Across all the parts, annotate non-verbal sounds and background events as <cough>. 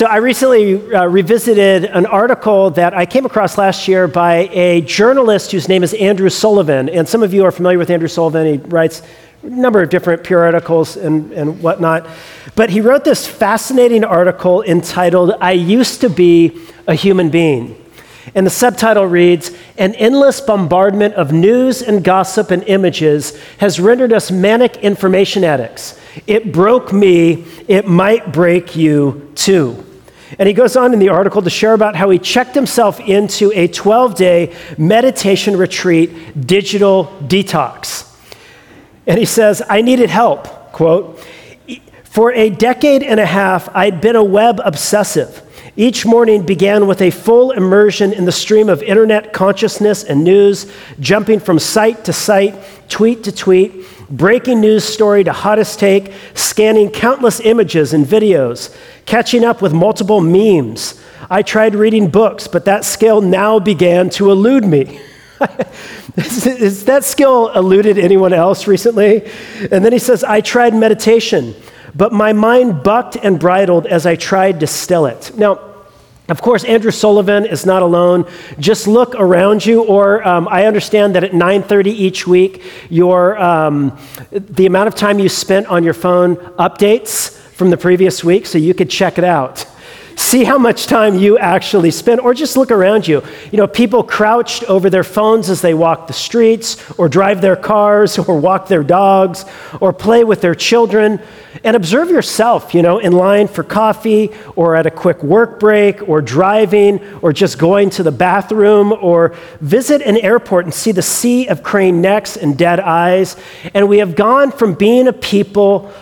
So, I recently uh, revisited an article that I came across last year by a journalist whose name is Andrew Sullivan. And some of you are familiar with Andrew Sullivan. He writes a number of different periodicals and, and whatnot. But he wrote this fascinating article entitled, I Used to Be a Human Being. And the subtitle reads An endless bombardment of news and gossip and images has rendered us manic information addicts. It broke me, it might break you too. And he goes on in the article to share about how he checked himself into a 12 day meditation retreat digital detox. And he says, I needed help, quote. For a decade and a half, I'd been a web obsessive. Each morning began with a full immersion in the stream of internet consciousness and news, jumping from site to site, tweet to tweet, breaking news story to hottest take, scanning countless images and videos, catching up with multiple memes. I tried reading books, but that skill now began to elude me. <laughs> Has that skill eluded anyone else recently? And then he says, I tried meditation but my mind bucked and bridled as I tried to still it. Now, of course, Andrew Sullivan is not alone. Just look around you, or um, I understand that at 9:30 each week, your um, the amount of time you spent on your phone updates from the previous week, so you could check it out see how much time you actually spend, or just look around you. You know, people crouched over their phones as they walk the streets, or drive their cars, or walk their dogs, or play with their children. And observe yourself, you know, in line for coffee, or at a quick work break, or driving, or just going to the bathroom, or visit an airport and see the sea of crane necks and dead eyes. And we have gone from being a people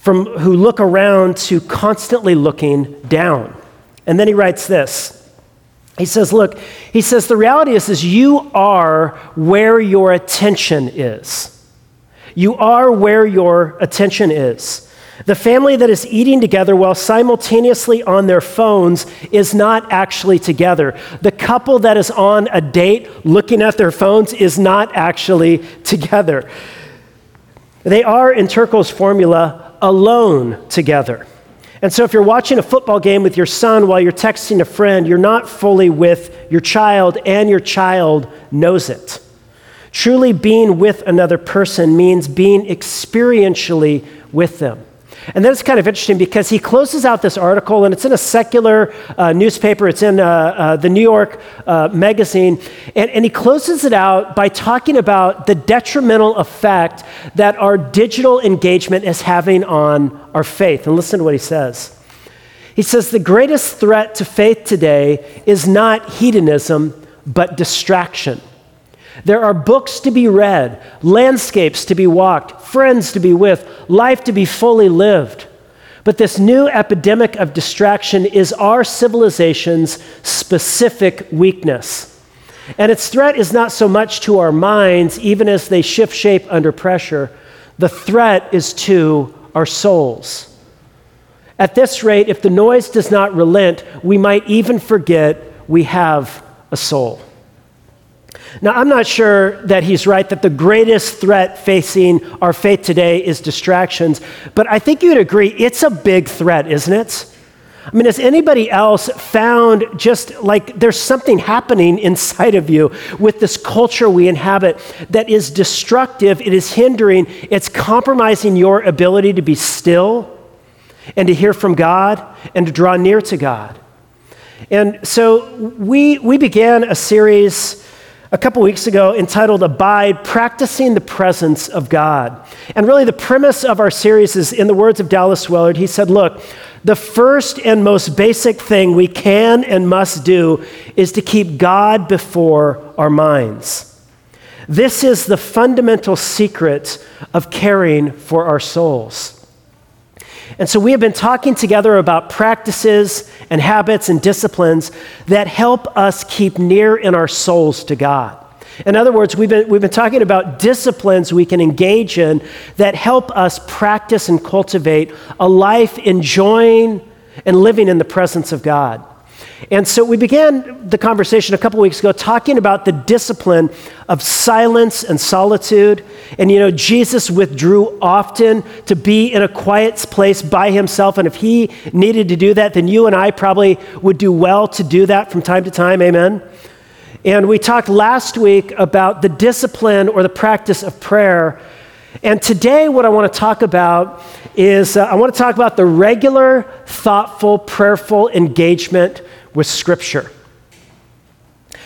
from who look around to constantly looking down. And then he writes this. He says, look, he says, the reality is, is you are where your attention is. You are where your attention is. The family that is eating together while simultaneously on their phones is not actually together. The couple that is on a date looking at their phones is not actually together. They are, in Turkle's formula, alone together. And so, if you're watching a football game with your son while you're texting a friend, you're not fully with your child, and your child knows it. Truly being with another person means being experientially with them. And then it's kind of interesting because he closes out this article, and it's in a secular uh, newspaper, it's in uh, uh, the New York uh, Magazine, and, and he closes it out by talking about the detrimental effect that our digital engagement is having on our faith. And listen to what he says. He says, The greatest threat to faith today is not hedonism, but distraction. There are books to be read, landscapes to be walked, friends to be with, life to be fully lived. But this new epidemic of distraction is our civilization's specific weakness. And its threat is not so much to our minds, even as they shift shape under pressure, the threat is to our souls. At this rate, if the noise does not relent, we might even forget we have a soul. Now, I'm not sure that he's right that the greatest threat facing our faith today is distractions, but I think you'd agree it's a big threat, isn't it? I mean, has anybody else found just like there's something happening <laughs> inside of you with this culture we inhabit that is destructive, it is hindering, it's compromising your ability to be still and to hear from God and to draw near to God? And so we, we began a series a couple weeks ago entitled Abide Practicing the Presence of God. And really, the premise of our series is in the words of Dallas Willard. He said, Look, the first and most basic thing we can and must do is to keep God before our minds. This is the fundamental secret of caring for our souls. And so we have been talking together about practices and habits and disciplines that help us keep near in our souls to God. In other words, we've been, we've been talking about disciplines we can engage in that help us practice and cultivate a life enjoying and living in the presence of God. And so we began the conversation a couple weeks ago talking about the discipline of silence and solitude. And you know, Jesus withdrew often to be in a quiet place by himself. And if he needed to do that, then you and I probably would do well to do that from time to time. Amen. And we talked last week about the discipline or the practice of prayer. And today, what I want to talk about is uh, I want to talk about the regular, thoughtful, prayerful engagement with Scripture.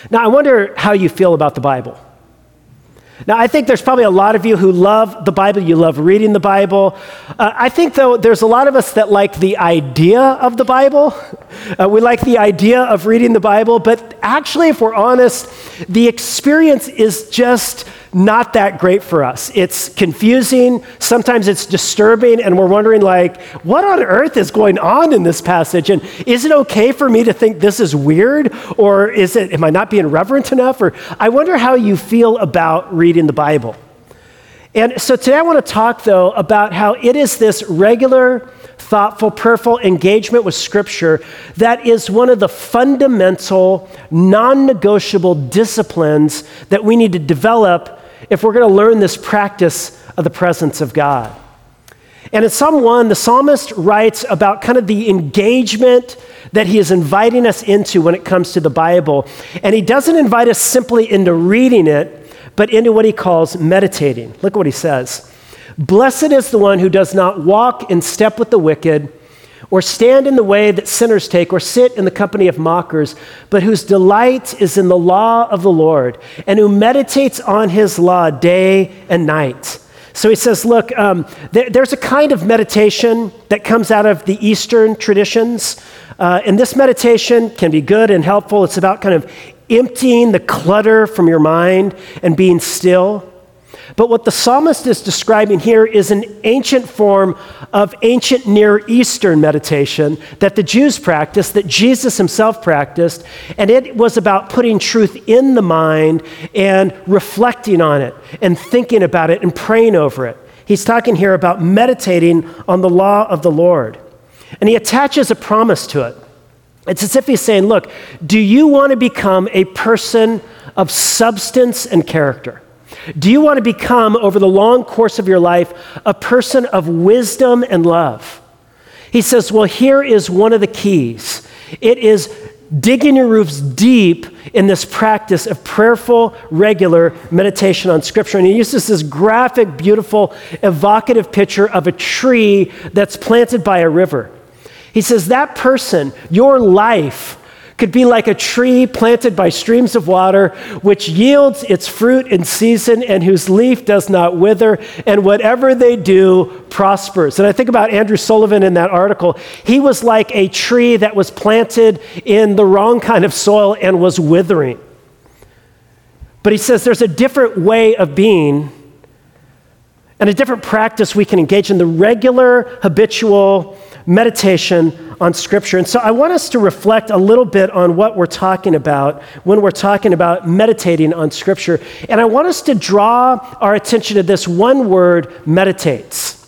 Now, I wonder how you feel about the Bible. Now, I think there's probably a lot of you who love the Bible. You love reading the Bible. Uh, I think, though, there's a lot of us that like the idea of the Bible. Uh, we like the idea of reading the Bible, but actually, if we're honest, the experience is just not that great for us. It's confusing, sometimes it's disturbing, and we're wondering, like, what on earth is going on in this passage? And is it okay for me to think this is weird? Or is it, am I not being reverent enough? Or I wonder how you feel about reading the Bible. And so today I want to talk, though, about how it is this regular, thoughtful, prayerful engagement with Scripture that is one of the fundamental, non negotiable disciplines that we need to develop if we're going to learn this practice of the presence of God. And in Psalm 1, the psalmist writes about kind of the engagement that he is inviting us into when it comes to the Bible. And he doesn't invite us simply into reading it, but into what he calls meditating. Look at what he says Blessed is the one who does not walk in step with the wicked or stand in the way that sinners take, or sit in the company of mockers, but whose delight is in the law of the Lord, and who meditates on his law day and night. So he says, look, um, there, there's a kind of meditation that comes out of the Eastern traditions. Uh, and this meditation can be good and helpful. It's about kind of emptying the clutter from your mind and being still. But what the psalmist is describing here is an ancient form of ancient Near Eastern meditation that the Jews practiced, that Jesus himself practiced, and it was about putting truth in the mind and reflecting on it and thinking about it and praying over it. He's talking here about meditating on the law of the Lord. And he attaches a promise to it. It's as if he's saying, Look, do you want to become a person of substance and character? Do you want to become, over the long course of your life, a person of wisdom and love? He says, Well, here is one of the keys it is digging your roots deep in this practice of prayerful, regular meditation on Scripture. And he uses this graphic, beautiful, evocative picture of a tree that's planted by a river. He says, That person, your life, could be like a tree planted by streams of water, which yields its fruit in season and whose leaf does not wither, and whatever they do prospers. And I think about Andrew Sullivan in that article. He was like a tree that was planted in the wrong kind of soil and was withering. But he says there's a different way of being and a different practice we can engage in the regular, habitual meditation on Scripture. And so I want us to reflect a little bit on what we're talking about when we're talking about meditating on Scripture. And I want us to draw our attention to this one word, meditates.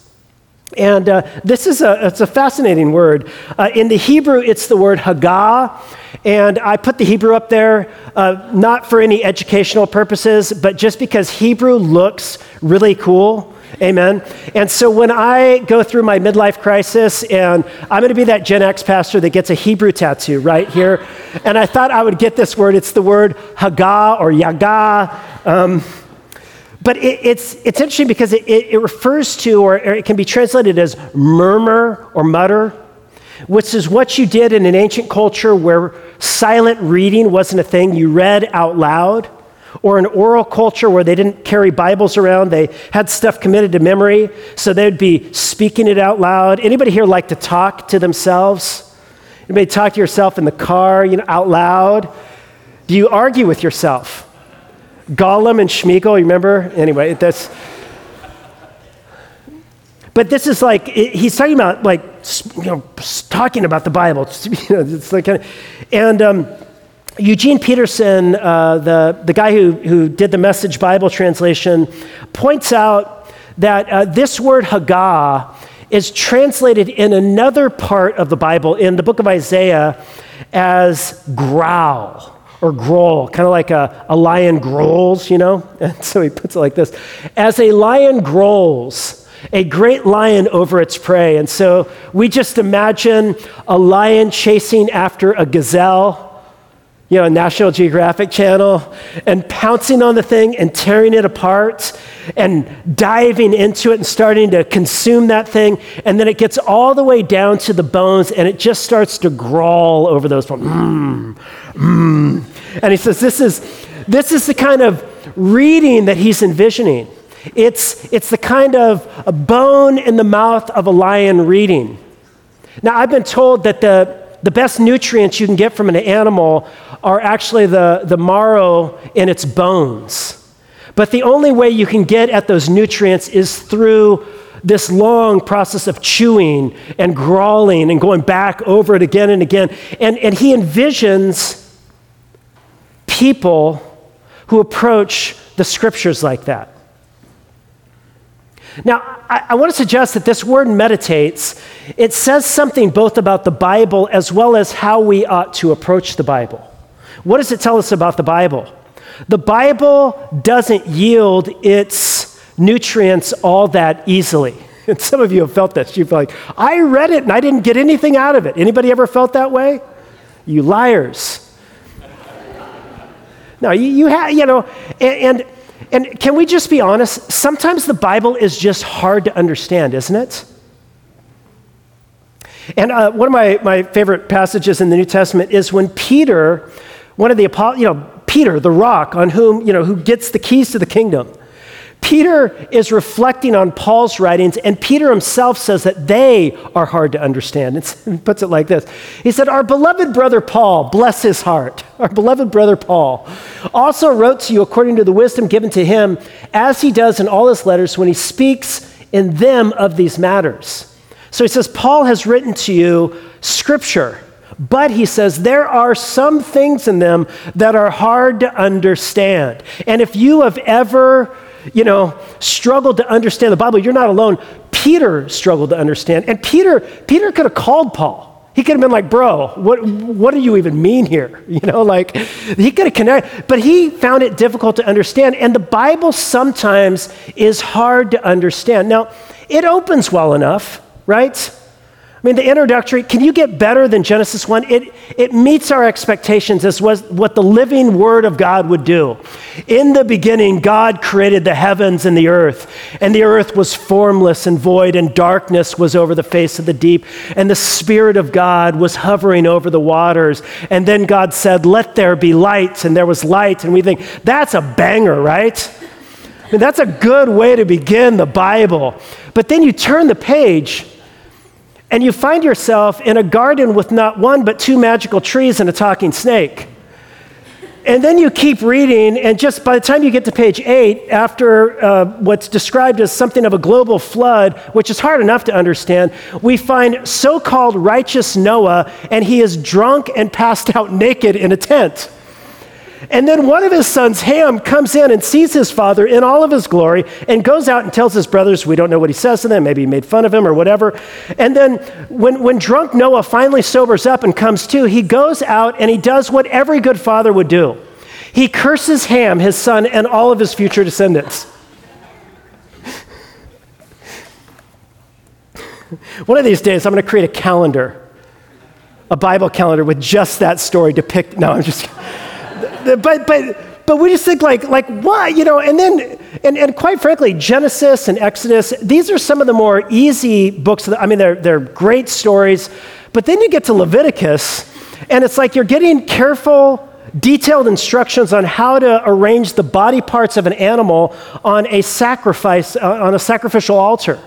And uh, this is a, it's a fascinating word. Uh, in the Hebrew, it's the word hagah. And I put the Hebrew up there uh, not for any educational purposes, but just because Hebrew looks really cool. Amen. And so when I go through my midlife crisis, and I'm going to be that Gen X pastor that gets a Hebrew tattoo right here, and I thought I would get this word. It's the word Haggah or Yaga. Um, but it, it's, it's interesting because it, it, it refers to, or, or it can be translated as murmur or mutter, which is what you did in an ancient culture where silent reading wasn't a thing. You read out loud or an oral culture where they didn't carry Bibles around. They had stuff committed to memory, so they'd be speaking it out loud. Anybody here like to talk to themselves? Anybody talk to yourself in the car, you know, out loud? Do you argue with yourself? Gollum and Smeagol, you remember? Anyway, that's. But this is like he's talking about like you know talking about the Bible. <laughs> Know, it's like, and um, Eugene Peterson, uh, the, the guy who, who did the Message Bible translation, points out that uh, this word Haggah is translated in another part of the Bible, in the book of Isaiah, as growl or growl, kind of like a, a lion growls, you know? <laughs> And so he puts it like this As a lion growls, a great lion over its prey. And so we just imagine a lion chasing after a gazelle you know, National Geographic Channel, and pouncing on the thing and tearing it apart and diving into it and starting to consume that thing. And then it gets all the way down to the bones and it just starts to growl over those bones. Mm, mm. And he says, this is, this is the kind of reading that he's envisioning. It's, it's the kind of a bone in the mouth of a lion reading. Now, I've been told that the, the best nutrients you can get from an animal are actually the, the marrow in its bones. But the only way you can get at those nutrients is through this long process of chewing and growling and going back over it again and again. And, and he envisions people who approach the scriptures like that. Now, I, I, want to suggest that this word meditates, it says something both about the Bible as well as how we ought to approach the Bible. What does it tell us about the Bible? The Bible doesn't yield its nutrients all that easily. <laughs> And some of you have felt this. You've like, I read it and I didn't get anything out of it. Anybody ever felt that way? You liars. no, you, you have, you know, and, and, and can we just be honest? Sometimes the Bible is just hard to understand, isn't it? And uh, one of my, my favorite passages in the New Testament is when Peter one of the apostles, you know, Peter, the rock on whom, you know, who gets the keys to the kingdom. Peter is reflecting on Paul's writings, and Peter himself says that they are hard to understand. <laughs> He puts it like this He said, Our beloved brother Paul, bless his heart, <laughs> our beloved brother Paul, also wrote to you according to the wisdom given to him, as he does in all his letters when he speaks in them of these matters. So he says, Paul has written to you scripture but he says there are some things in them that are hard to understand. And if you have ever, you know, struggled to understand the Bible, you're not alone. Peter struggled to understand. And Peter, Peter could have called Paul. He could have been like, bro, what, what do you even mean here? <laughs> You know, like, he could have connected, but he found it difficult to understand. And the Bible sometimes is hard to understand. Now, it opens well enough, right? I mean, the introductory, can you get better than Genesis 1? It, it meets our expectations as was what the living Word of God would do. In the beginning, God created the heavens and the earth, and the earth was formless and void, and darkness was over the face of the deep, and the Spirit of God was hovering over the waters. And then God said, Let there be light, and there was light. And we think, that's a banger, right? I mean, that's a good way to begin the Bible. But then you turn the page, and you find yourself in a garden with not one but two magical trees and a talking snake. And then you keep reading, and just by the time you get to page eight, after uh, what's described as something of a global flood, which is hard enough to understand, we find so called righteous Noah, and he is drunk and passed out naked in a tent. And then one of his sons, Ham, comes in and sees his father in all of his glory and goes out and tells his brothers, we don't know what he says to them, maybe he made fun of him or whatever. And then when, when drunk Noah finally sobers up and comes to, he goes out and he does what every good father would do he curses Ham, his son, and all of his future descendants. <laughs> One of these days, I'm going to create a calendar, a Bible calendar with just that story depicted. No, I'm just but, but, but we just think like, like what, you know, and then, and, and quite frankly, Genesis and Exodus, these are some of the more easy books. The, I mean, they're, they're great stories, but then you get to Leviticus, and it's like you're getting careful, detailed instructions on how to arrange the body parts of an animal on a sacrifice, uh, on a sacrificial altar.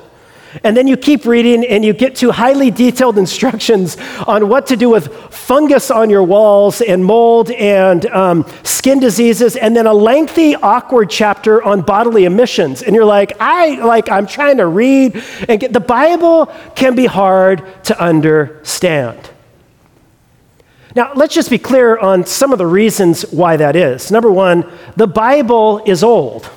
And then you keep reading and you get to highly detailed instructions on what to do with fungus on your walls and mold and um, skin diseases, and then a lengthy, awkward chapter on bodily emissions. And you're like, I like I'm trying to read and get the Bible can be hard to understand. Now, let's just be clear on some of the reasons why that is. Number one, the Bible is old.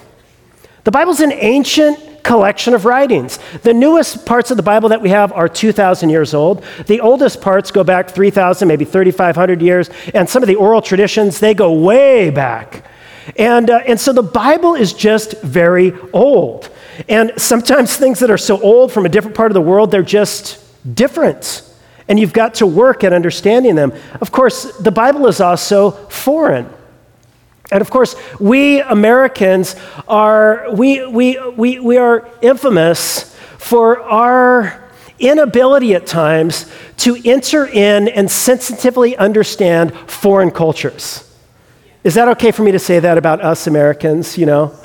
The Bible's an ancient collection of writings. The newest parts of the Bible that we have are 2,000 years old. The oldest parts go back 3,000, maybe 3,500 years. And some of the oral traditions, they go way back. And, uh, and so the Bible is just very old. And sometimes <laughs> things that are so old from a different part of the world, they're just different. And you've got to work at understanding them. Of course, the Bible is also foreign. And of course, we Americans are, we, we, we, we are infamous for our inability at times to enter in and sensitively understand foreign cultures. Is that okay for me to say that about us Americans, you know?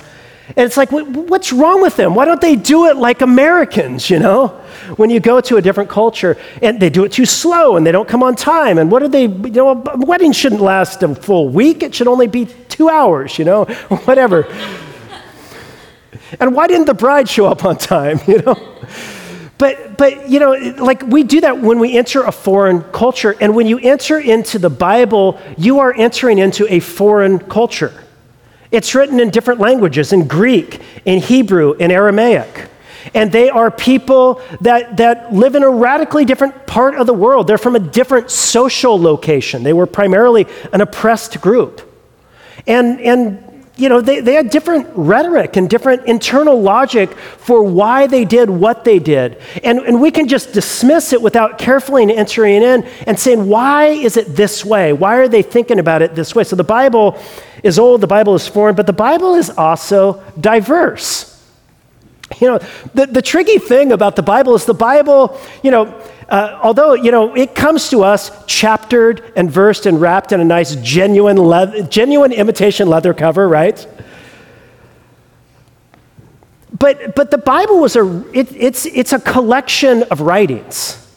And it's like, what's wrong with them? Why don't they do it like Americans, you know? When you go to a different culture and they do it too slow and they don't come on time. And what are they, you know, a wedding shouldn't last a full week. It should only be two hours, you know, <laughs> whatever. and why didn't the bride show up on time, <laughs> you know? But, but, you know, like we do that when we enter a foreign culture. And when you enter into the Bible, you are entering into a foreign culture. It's written in different languages in Greek, in Hebrew, in Aramaic. And they are people that, that live in a radically different part of the world. They're from a different social location. They were primarily an oppressed group. And, and you know, they, they had different rhetoric and different internal logic for why they did what they did. And, and we can just dismiss it without carefully entering in and saying, why is it this way? Why are they thinking about it this way? So the Bible is old, the Bible is foreign, but the Bible is also diverse. You know, the, the tricky thing about the Bible is the Bible, you know, uh, although, you know, it comes to us chaptered and versed and wrapped in a nice genuine, le- genuine imitation leather cover, right? But, but the Bible was a, it, it's, it's a collection of writings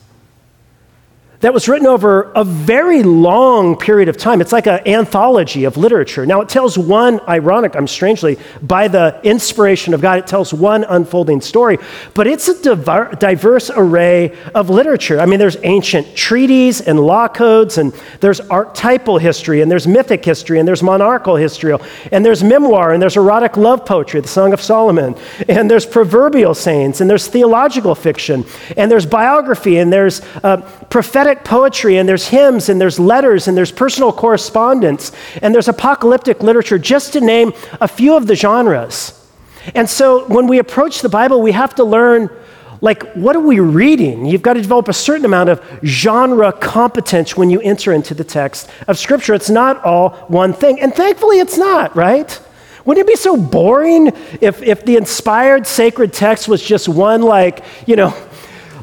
that was written over a very long period of time. It's like an anthology of literature. Now, it tells one, ironic, I'm strangely, by the inspiration of God, it tells one unfolding story, but it's a diverse array of literature. I mean, there's ancient treaties and law codes, and there's archetypal history, and there's mythic history, and there's monarchical history, and there's memoir, and there's erotic love poetry, the Song of Solomon, and there's proverbial sayings, and there's theological fiction, and there's biography, and there's uh, prophetic poetry, and there's hymns, and there's letters, and there's personal correspondence, and there's apocalyptic literature, just to name a few of the genres. And so when we approach the Bible, we have to learn like, what are we reading? You've got to develop a certain amount of genre competence when you enter into the text of Scripture. It's not all one thing. And thankfully, it's not, right? Wouldn't it be so boring if, if the inspired sacred text was just one, like, you know,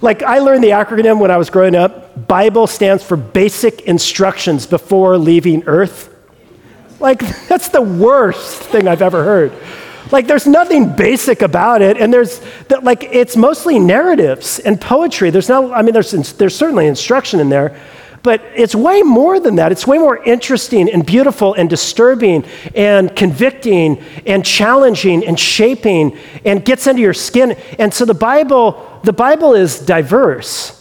like I learned the acronym when I was growing up. Bible stands for basic instructions before leaving earth. Like <laughs> that's the worst thing I've ever heard. Like there's nothing basic about it and there's like it's mostly narratives and poetry. There's not I mean there's there's certainly instruction in there, but it's way more than that. It's way more interesting and beautiful and disturbing and convicting and challenging and shaping and gets under your skin. And so the Bible, the Bible is diverse.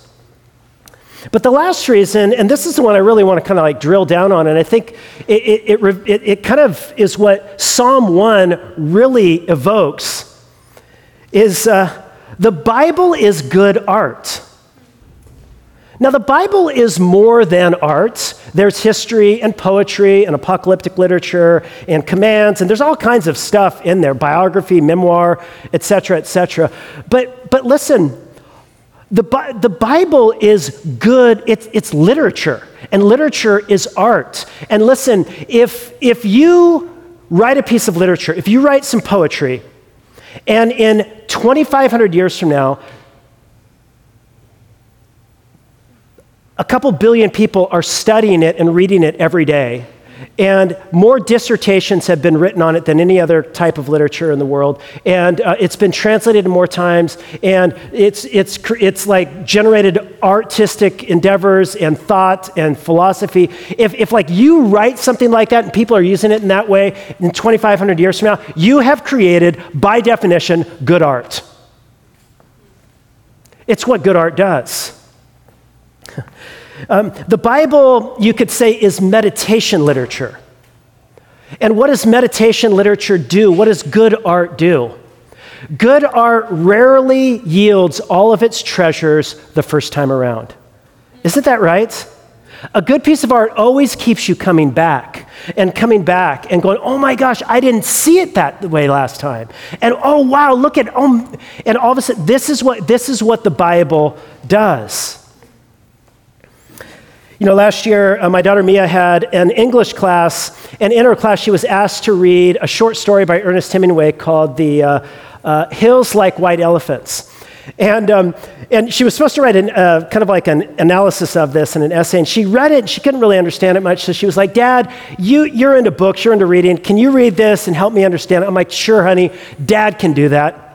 But the last reason, and this is the one I really want to kind of like drill down on, and I think it, it, it, it, kind of is what Psalm 1 really evokes, is uh, the Bible is good art. Now, the Bible is more than art. There's history and poetry and apocalyptic literature and commands, and there's all kinds of stuff in there biography, memoir, etc., etc. But, but listen, the, the Bible is good, it's, it's literature, and literature is art. And listen, if, if you write a piece of literature, if you write some poetry, and in 2,500 years from now, a couple billion people are studying it and reading it every day. And more dissertations have been written on it than any other type of literature in the world. And uh, it's been translated more times. And it's, it's, it's like generated artistic endeavors and thought and philosophy. If, if like you write something like that and people are using it in that way in 2,500 years from now, you have created, by definition, good art. It's what good art does. <laughs> Um, the Bible, you could say, is meditation literature. And what does meditation literature do? What does good art do? Good art rarely yields all of its treasures the first time around. Isn't that right? A good piece of art always keeps you coming back and coming back and going, oh my gosh, I didn't see it that way last time. And oh wow, look at, oh, and all of a sudden, this is what, this is what the Bible does. You know, last year, uh, my daughter Mia had an English class, and in her class, she was asked to read a short story by Ernest Hemingway called The uh, uh, Hills Like White Elephants. And, um, and she was supposed to write an, uh, kind of like an analysis of this in an essay, and she read it, and she couldn't really understand it much, so she was like, Dad, you, you're into books, you're into reading, can you read this and help me understand it? I'm like, sure, honey, Dad can do that.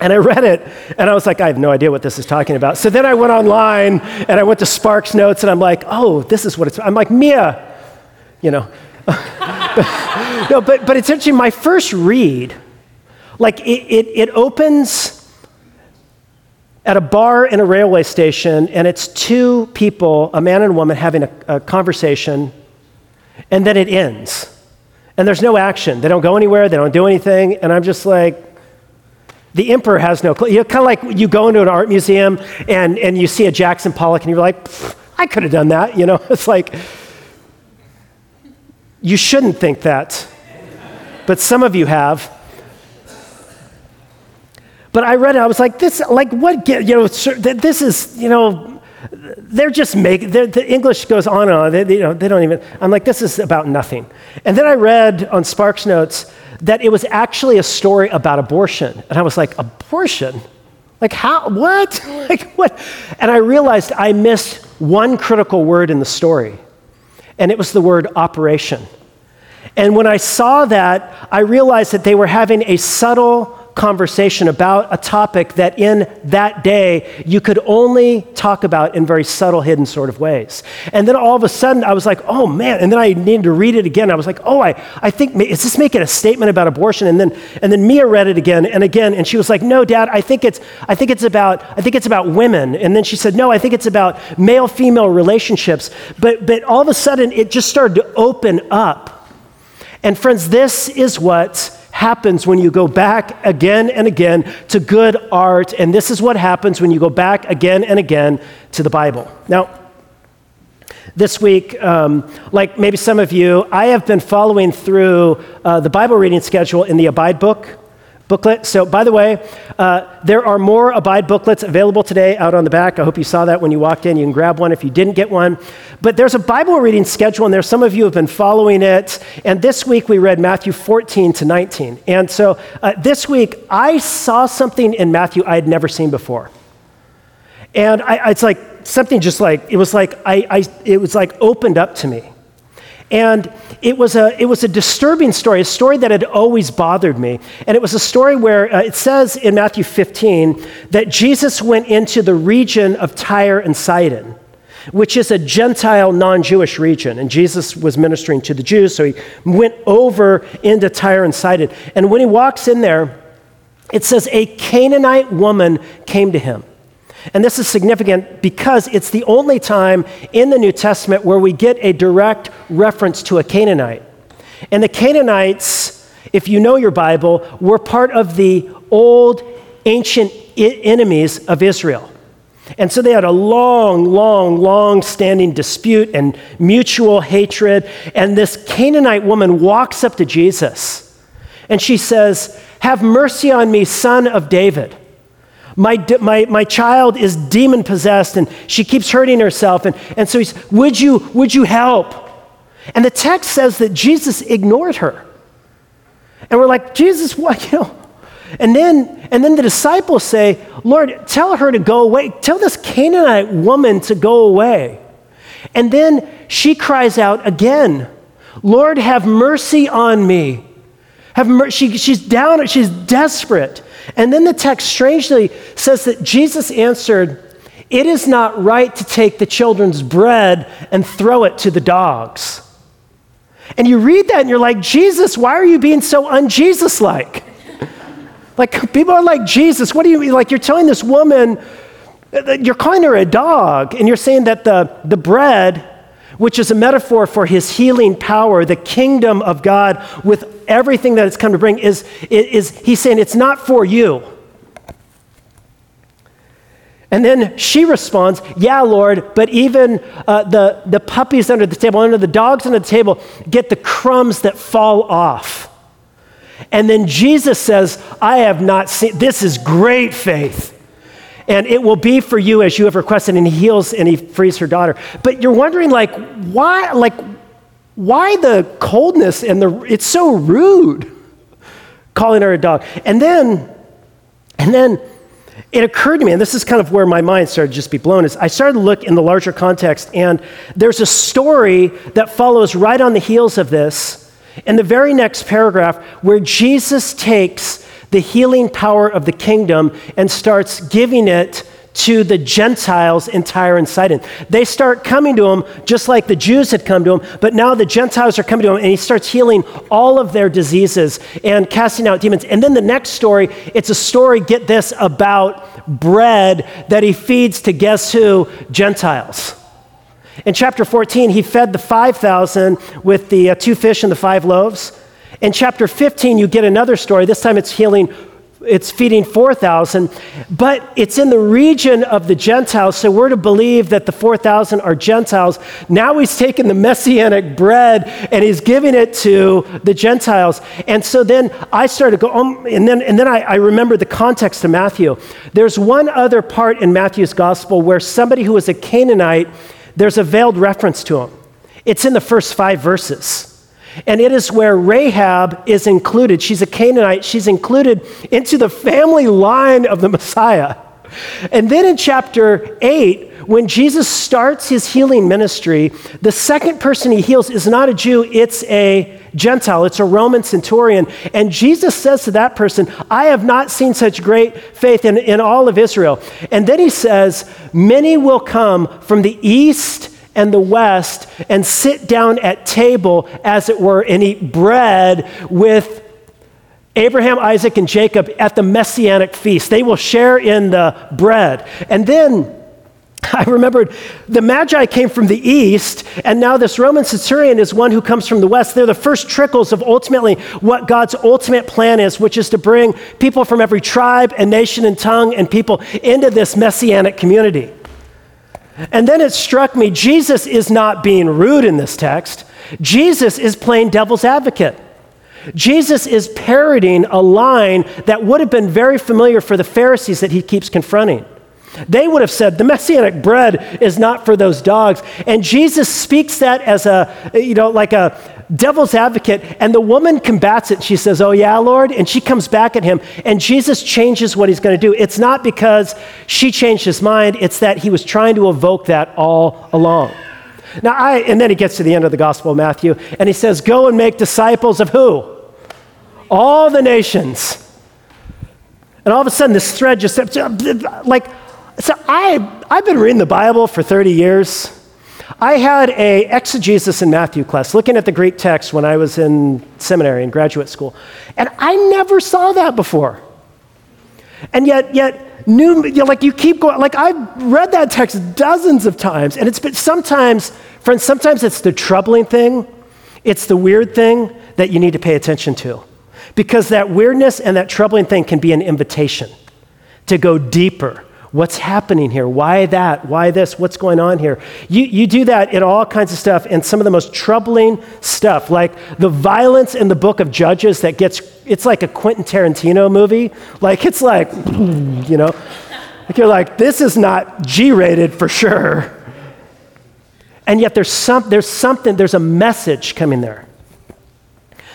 And I read it, and I was like, I have no idea what this is talking about. So then I went online, and I went to Sparks Notes, and I'm like, oh, this is what it's. I'm like, Mia, you know. <laughs> no, but, but it's actually my first read. Like, it, it, it opens at a bar in a railway station, and it's two people, a man and a woman, having a, a conversation, and then it ends. And there's no action. They don't go anywhere, they don't do anything, and I'm just like, the emperor has no clue. You know, kind of like you go into an art museum and, and you see a Jackson Pollock and you're like, I could have done that. You know, <laughs> it's like, you shouldn't think that. But some of you have. But I read it, I was like, this, like, what, you know, this is, you know, they're just making, the English goes on and on. They, you know, they don't even, I'm like, this is about nothing. And then I read on Sparks Notes that it was actually a story about abortion. And I was like, abortion? Like, how? What? <laughs> like, what? And I realized I missed one critical word in the story, and it was the word operation. And when I saw that, I realized that they were having a subtle conversation about a topic that in that day you could only talk about in very subtle, hidden sort of ways. And then all of a sudden I was like, oh man, and then I needed to read it again. I was like, oh, I, I think, is this making a statement about abortion? And then, and then Mia read it again and again, and she was like, no, Dad, I think it's, I think it's about, I think it's about women. And then she said, no, I think it's about male-female relationships. But, but all of a sudden it just started to open up. And friends, this is what happens when you go back again and again to good art, and this is what happens when you go back again and again to the Bible. Now, this week, um, like maybe some of you, I have been following through uh, the Bible reading schedule in the Abide book booklet. So, by the way, uh, there are more Abide booklets available today out on the back. I hope you saw that when you walked in. You can grab one if you didn't get one. But there's a Bible reading schedule, and there some of you have been following it. And this week we read Matthew 14 to 19. And so uh, this week I saw something in Matthew I had never seen before. And I, it's like something just like, it was like, I, I, it was like opened up to me. And it was, a, it was a disturbing story, a story that had always bothered me. And it was a story where uh, it says in Matthew 15 that Jesus went into the region of Tyre and Sidon, which is a Gentile, non Jewish region. And Jesus was ministering to the Jews, so he went over into Tyre and Sidon. And when he walks in there, it says, A Canaanite woman came to him. And this is significant because it's the only time in the New Testament where we get a direct reference to a Canaanite. And the Canaanites, if you know your Bible, were part of the old ancient I- enemies of Israel. And so they had a long, long, long standing dispute and mutual hatred. And this Canaanite woman walks up to Jesus and she says, Have mercy on me, son of David. My, my, my child is demon possessed and she keeps hurting herself. And, and so he's, would you, would you help? And the text says that Jesus ignored her. And we're like, Jesus, what? <laughs> You know? And then, and then the disciples say, Lord, tell her to go away. Tell this Canaanite woman to go away. And then she cries out again, Lord, have mercy on me. Have mer- she, she's down, she's desperate. And then the text strangely says that Jesus answered, It is not right to take the children's bread and throw it to the dogs. And you read that and you're like, Jesus, why are you being so unJesus like? <laughs> like, people are like, Jesus, what do you like? You're telling this woman, you're calling her a dog, and you're saying that the, the bread which is a metaphor for his healing power, the kingdom of God with everything that it's come to bring, is, is he's saying it's not for you. And then she responds, Yeah, Lord, but even uh, the, the puppies under the table, under the dogs under the table, get the crumbs that fall off. And then Jesus says, I have not seen, this is great faith. And it will be for you as you have requested. And he heals and he frees her daughter. But you're wondering, like, why, like, why the coldness and the, it's so rude calling her a dog. And then, and then, it occurred to me, and this is kind of where my mind started to just be blown, is I started to look in the larger context, and there's a story that follows right on the heels of this in the very next paragraph where Jesus takes the healing power of the kingdom and starts giving it to the Gentiles in Tyre and Sidon. They start coming to him just like the Jews had come to him, but now the Gentiles are coming to him and he starts healing all of their diseases and casting out demons. And then the next story, it's a story, get this, about bread that he feeds to guess who? Gentiles. In chapter 14, he fed the 5,000 with the uh, two fish and the five loaves. In chapter 15, you get another story. This time it's healing it's feeding 4,000, but it's in the region of the Gentiles, so we're to believe that the 4,000 are Gentiles. Now he's taken the messianic bread and he's giving it to the Gentiles. And so then I started to go, um, and then, and then I, I remember the context of Matthew. There's one other part in Matthew's gospel where somebody who was a Canaanite, there's a veiled reference to him. It's in the first five verses. And it is where Rahab is included. She's a Canaanite. She's included into the family line of the Messiah. And then in chapter 8, when Jesus starts his healing ministry, the second person he heals is not a Jew, it's a Gentile, it's a Roman centurion. And Jesus says to that person, I have not seen such great faith in, in all of Israel. And then he says, Many will come from the east and the west and sit down at table, as it were, and eat bread with Abraham, Isaac, and Jacob at the messianic feast. They will share in the bread. And then <laughs> I remembered the Magi came from the east, and now this Roman centurion is one who comes from the west. They're the first trickles of ultimately what God's ultimate plan is, which is to bring people from every tribe and nation and tongue and people into this messianic community. And then it struck me Jesus is not being rude in this text, Jesus is playing devil's advocate. Jesus is parroting a line that would have been very familiar for the Pharisees that he keeps confronting. They would have said, the messianic bread is not for those dogs. And Jesus speaks that as a, you know, like a devil's advocate. And the woman combats it. She says, Oh, yeah, Lord. And she comes back at him. And Jesus changes what he's going to do. It's not because she changed his mind, it's that he was trying to evoke that all along. Now, I, and then he gets to the end of the Gospel of Matthew, and he says, Go and make disciples of who? All the nations. And all of a sudden, this thread just, like, so I, I've been reading the Bible for 30 years. I had a exegesis in Matthew class, looking at the Greek text when I was in seminary and graduate school, and I never saw that before. And yet, yet, new, you know, like you keep going, like I've read that text dozens of times, and it's been sometimes, friends, sometimes it's the troubling thing, it's the weird thing that you need to pay attention to. Because that weirdness and that troubling thing can be an invitation to go deeper What's happening here? Why that? Why this? What's going on here? You, you do that in all kinds of stuff, and some of the most troubling stuff, like the violence in the book of Judges that gets, it's like a Quentin Tarantino movie. Like, it's like, <laughs> you know, like you're like, this is not G rated for sure. And yet there's, some, there's something, there's a message coming there.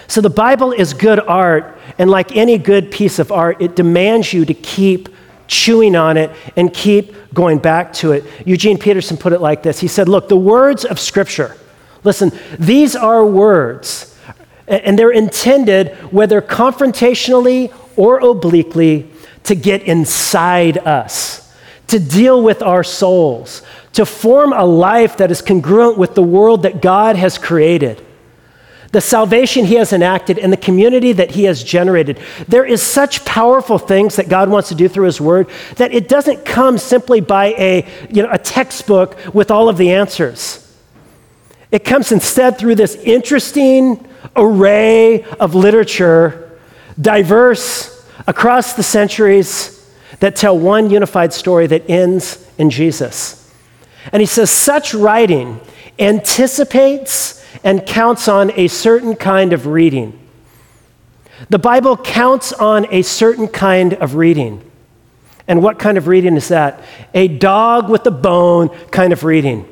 So the Bible is good art, and like any good piece of art, it demands you to keep chewing on it and keep going back to it. Eugene Peterson put it like this He said, Look, the words of Scripture, listen, these are words, and they're intended, whether confrontationally or obliquely, to get inside us, to deal with our souls, to form a life that is congruent with the world that God has created the salvation he has enacted, and the community that he has generated. There is such powerful things that God wants to do through his word that it doesn't come simply by a, you know, a textbook with all of the answers. It comes instead through this interesting array of literature, diverse across the centuries, that tell one unified story that ends in Jesus. And he says, such writing anticipates and counts on a certain kind of reading. The Bible counts on a certain kind of reading. And what kind of reading is that? A dog with a bone kind of reading.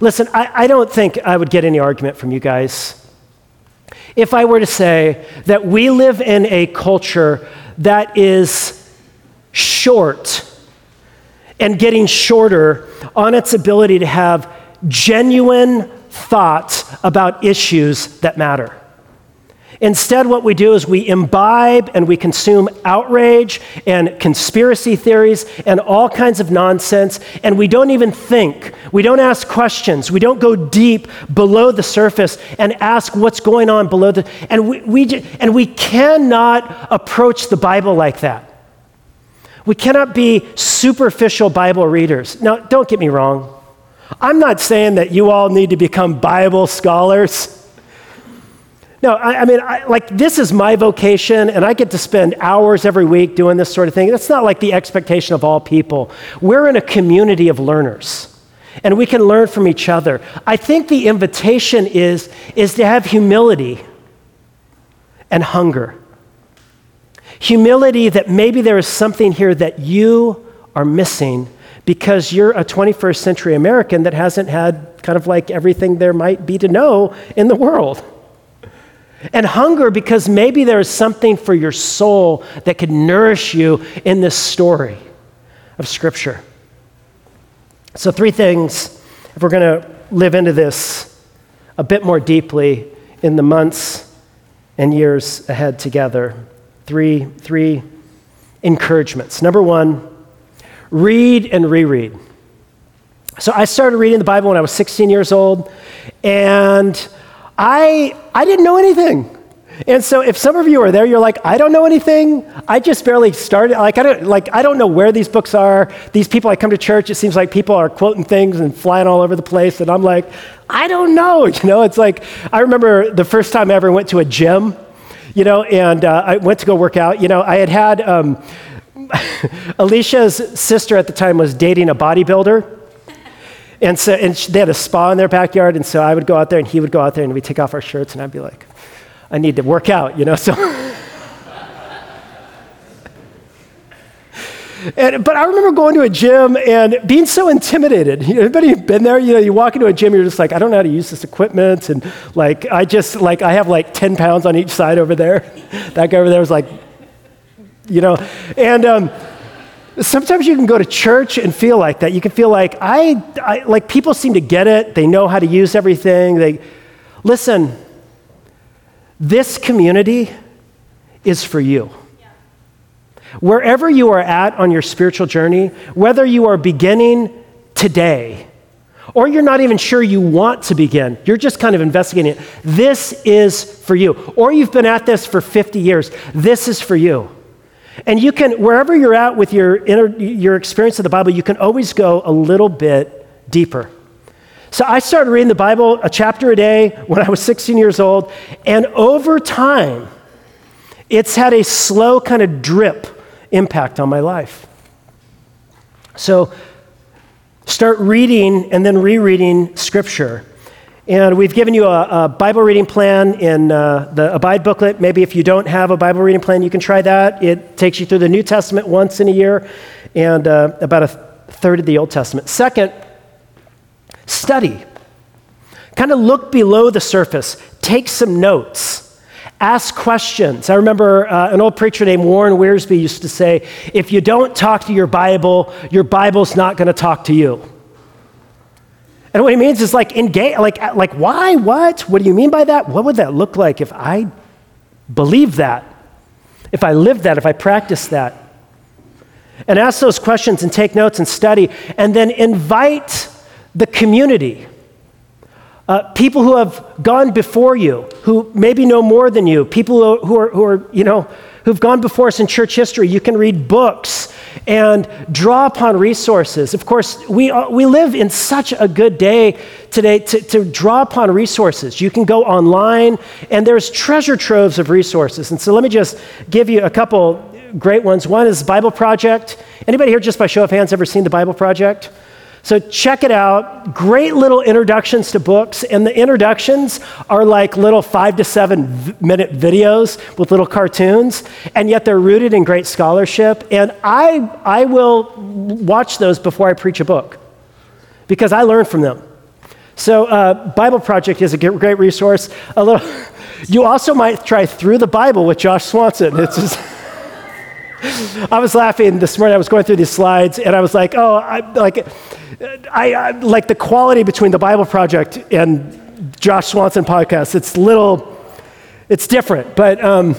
Listen, I, I, don't think I would get any argument from you guys if I were to say that we live in a culture that is short and getting shorter on its ability to have genuine thoughts about issues that matter. Instead, what we do is we imbibe and we consume outrage and conspiracy theories and all kinds of nonsense, and we don't even think. We don't ask questions. We don't go deep below the surface and ask what's going on below the. And we, we, and we cannot approach the Bible like that. We cannot be superficial Bible readers. Now, don't get me wrong. I'm not saying that you all need to become Bible scholars. No, I, I mean, I, like, this is my vocation, and I get to spend hours every week doing this sort of thing. That's not like the expectation of all people. We're in a community of learners, and we can learn from each other. I think the invitation is, is to have humility and hunger. Humility that maybe there is something here that you are missing because you're a 21st century American that hasn't had kind of like everything there might be to know in the world. And hunger because maybe there is something for your soul that could nourish you in this story of Scripture. So, three things, if we're going to live into this a bit more deeply in the months and years ahead together. Three, three encouragements. Number one, read and reread. So, I started reading the Bible when I was 16 years old, and I, I didn't know anything. And so if some of you are there, you're like, I don't know anything. I just barely started. Like I don't like I don't know where these books are. These people I come to church, it seems like people are quoting things and flying all over the place. And I'm like, I don't know. <laughs> You know, it's like I remember the first time I ever went to a gym, you know, and uh, I went to go work out. You know, I had had um, <laughs> Alicia's sister at the time was dating a bodybuilder. And so and they had a spa in their backyard, and so I would go out there, and he would go out there, and we'd take off our shirts, and I'd be like, I need to work out, you know. So, <laughs> and, but I remember going to a gym and being so intimidated. Anybody been there? You know, you walk into a gym, you're just like, I don't know how to use this equipment, and like I just like I have like ten pounds on each side over there. <laughs> that guy over there was like, you know, and. Um, Sometimes you can go to church and feel like that. You can feel like I, I, like people seem to get it. They know how to use everything. They listen. This community is for you. Wherever you are at on your spiritual journey, whether you are beginning today or you're not even sure you want to begin, you're just kind of investigating it. This is for you. Or you've been at this for 50 years. This is for you. And you can, wherever you're at with your, inner, your experience of the Bible, you can always go a little bit deeper. So I started reading the Bible a chapter a day when I was 16 years old, and over time, it's had a slow kind of drip impact on my life. So start reading and then rereading Scripture. And we've given you a, a Bible reading plan in uh, the Abide booklet. Maybe if you don't have a Bible reading plan, you can try that. It takes you through the New Testament once in a year and uh, about a third of the Old Testament. Second, study. Kind of look below the surface, take some notes, ask questions. I remember uh, an old preacher named Warren Wiersbe used to say, if you don't talk to your Bible, your Bible's not going to talk to you. And what he means is like engage, like, like why, what? What do you mean by that? What would that look like if I believe that? If I live that, if I practice that? And ask those questions and take notes and study, and then invite the community. Uh, people who have gone before you, who maybe know more than you, people who are, who are, you know, who've gone before us in church history. You can read books and draw upon resources. Of course, we, are, we live in such a good day today to, to draw upon resources. You can go online, and there's treasure troves of resources. And so let me just give you a couple great ones. One is Bible Project. Anybody here, just by show of hands, ever seen the Bible Project? So check it out. Great little introductions to books. And the introductions are like little five to seven minute videos with little cartoons. And yet they're rooted in great scholarship. And I, I will watch those before I preach a book because I learn from them. So uh, Bible Project is a great resource. A little, <laughs> you also might try Through the Bible with Josh Swanson. It's just, <laughs> I was laughing this morning. I was going through these slides, and I was like, "Oh, I, like, I, I like the quality between the Bible Project and Josh Swanson podcast. It's little, it's different, but." Um,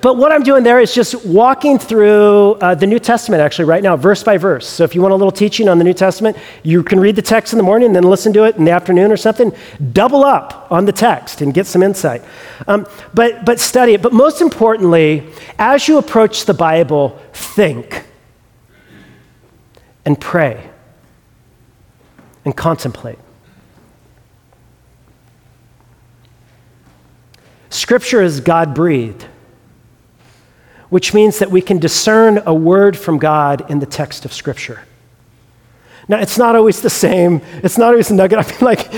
but what I'm doing there is just walking through uh, the New Testament, actually, right now, verse by verse. So if you want a little teaching on the New Testament, you can read the text in the morning and then listen to it in the afternoon or something. Double up on the text and get some insight. Um, but, but study it. But most importantly, as you approach the Bible, think and pray and contemplate. Scripture is God breathed which means that we can discern a word from God in the text of Scripture. Now, it's not always the same. It's not always a nugget. <laughs> I mean, like,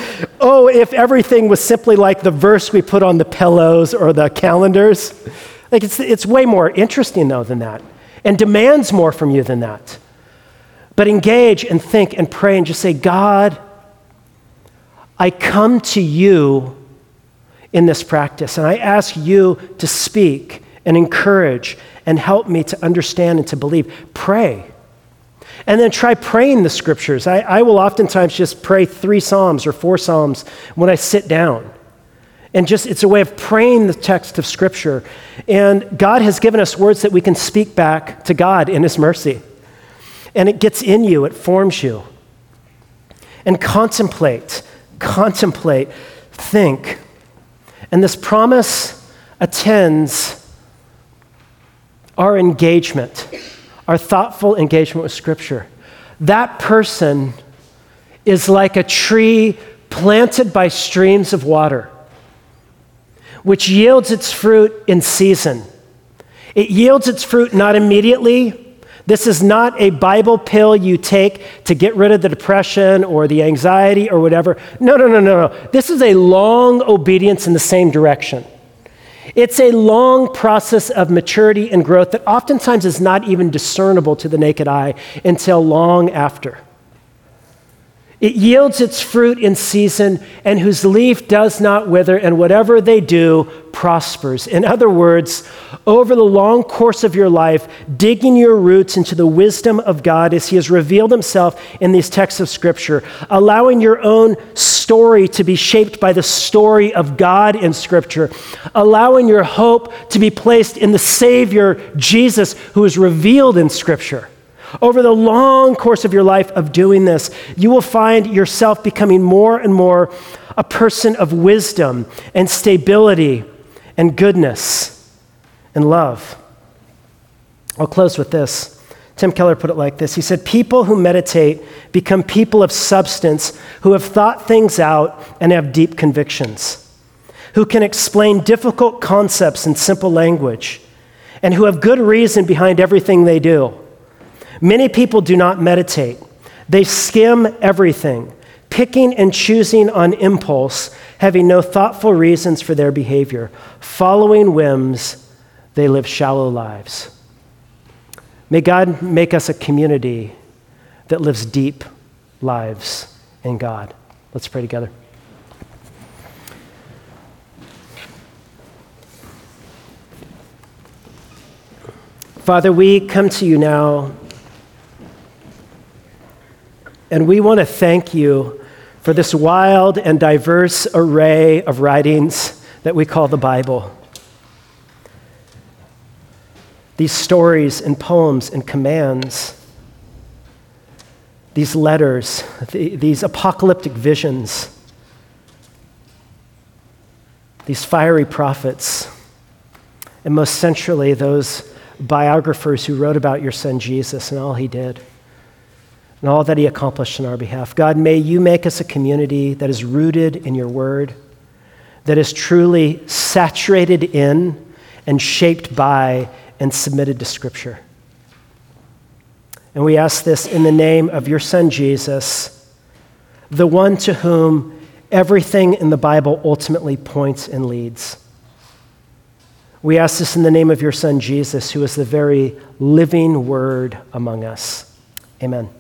oh, if everything was simply like the verse we put on the pillows or the calendars. Like, it's, it's way more interesting, though, than that, and demands more from you than that. But engage and think and pray and just say, God, I come to you in this practice, and I ask you to speak and encourage and help me to understand and to believe. Pray. And then try praying the scriptures. I, I will oftentimes just pray three Psalms or four Psalms when I sit down. And just, it's a way of praying the text of Scripture. And God has given us words that we can speak back to God in His mercy. And it gets in you, it forms you. And contemplate, contemplate, think. And this promise attends our engagement, our thoughtful engagement with Scripture. That person is like a tree planted by streams of water, which yields its fruit in season. It yields its fruit not immediately. This is not a Bible pill you take to get rid of the depression or the anxiety or whatever. No, no, no, no, no. This is a long obedience in the same direction. It's a long process of maturity and growth that oftentimes is not even discernible to the naked eye until long after. It yields its fruit in season, and whose leaf does not wither, and whatever they do prospers. In other words, over the long course of your life, digging your roots into the wisdom of God as He has revealed Himself in these texts of Scripture, allowing your own story to be shaped by the story of God in Scripture, allowing your hope to be placed in the Savior, Jesus, who is revealed in Scripture. Over the long course of your life of doing this, you will find yourself becoming more and more a person of wisdom and stability and goodness and love. I'll close with this. Tim Keller put it like this He said, People who meditate become people of substance who have thought things out and have deep convictions, who can explain difficult concepts in simple language, and who have good reason behind everything they do. Many people do not meditate, they skim everything, picking and choosing on impulse, having no thoughtful reasons for their behavior. Following whims, they live shallow lives. May God make us a community that lives deep lives in God. Let's pray together. Father, we come to you now and we want to thank you for this wild and diverse array of writings that we call the Bible. These stories and poems and commands, these letters, these apocalyptic visions, these fiery prophets, and most centrally, those biographers who wrote about your son Jesus and all he did and all that he accomplished on our behalf. God, may you make us a community that is rooted in your word, that is truly saturated in and shaped by and submitted to Scripture. And we ask this in the name of your Son, Jesus, the one to whom everything in the Bible ultimately points and leads. We ask this in the name of your Son, Jesus, who is the very living word among us. Amen.